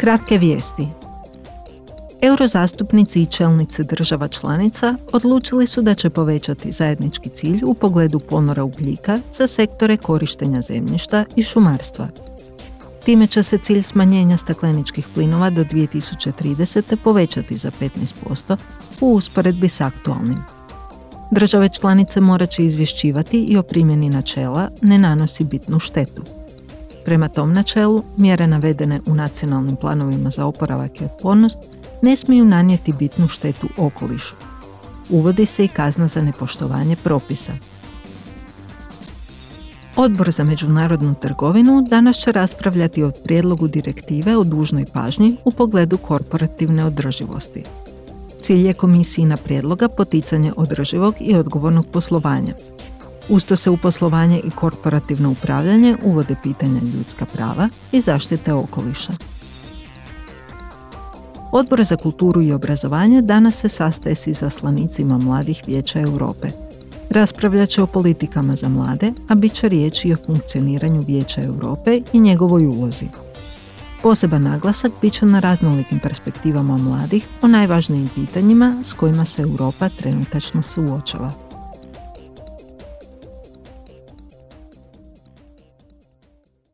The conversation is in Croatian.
Kratke vijesti. Eurozastupnici i čelnici država članica odlučili su da će povećati zajednički cilj u pogledu ponora ugljika za sektore korištenja zemljišta i šumarstva. Time će se cilj smanjenja stakleničkih plinova do 2030. povećati za 15% u usporedbi s aktualnim. Države članice morat će izvješćivati i o primjeni načela ne nanosi bitnu štetu. Prema tom načelu, mjere navedene u nacionalnim planovima za oporavak i otpornost ne smiju nanijeti bitnu štetu okolišu. Uvodi se i kazna za nepoštovanje propisa. Odbor za međunarodnu trgovinu danas će raspravljati o prijedlogu direktive o dužnoj pažnji u pogledu korporativne održivosti. Cilj je komisijina prijedloga poticanje održivog i odgovornog poslovanja. Usto se u poslovanje i korporativno upravljanje uvode pitanja ljudska prava i zaštite okoliša. Odbor za kulturu i obrazovanje danas se sastaje s izaslanicima mladih vijeća Europe. Raspravljat će o politikama za mlade, a bit će riječi i o funkcioniranju Vijeća Europe i njegovoj ulozi. Poseban naglasak bit će na raznolikim perspektivama mladih o najvažnijim pitanjima s kojima se Europa trenutačno suočava.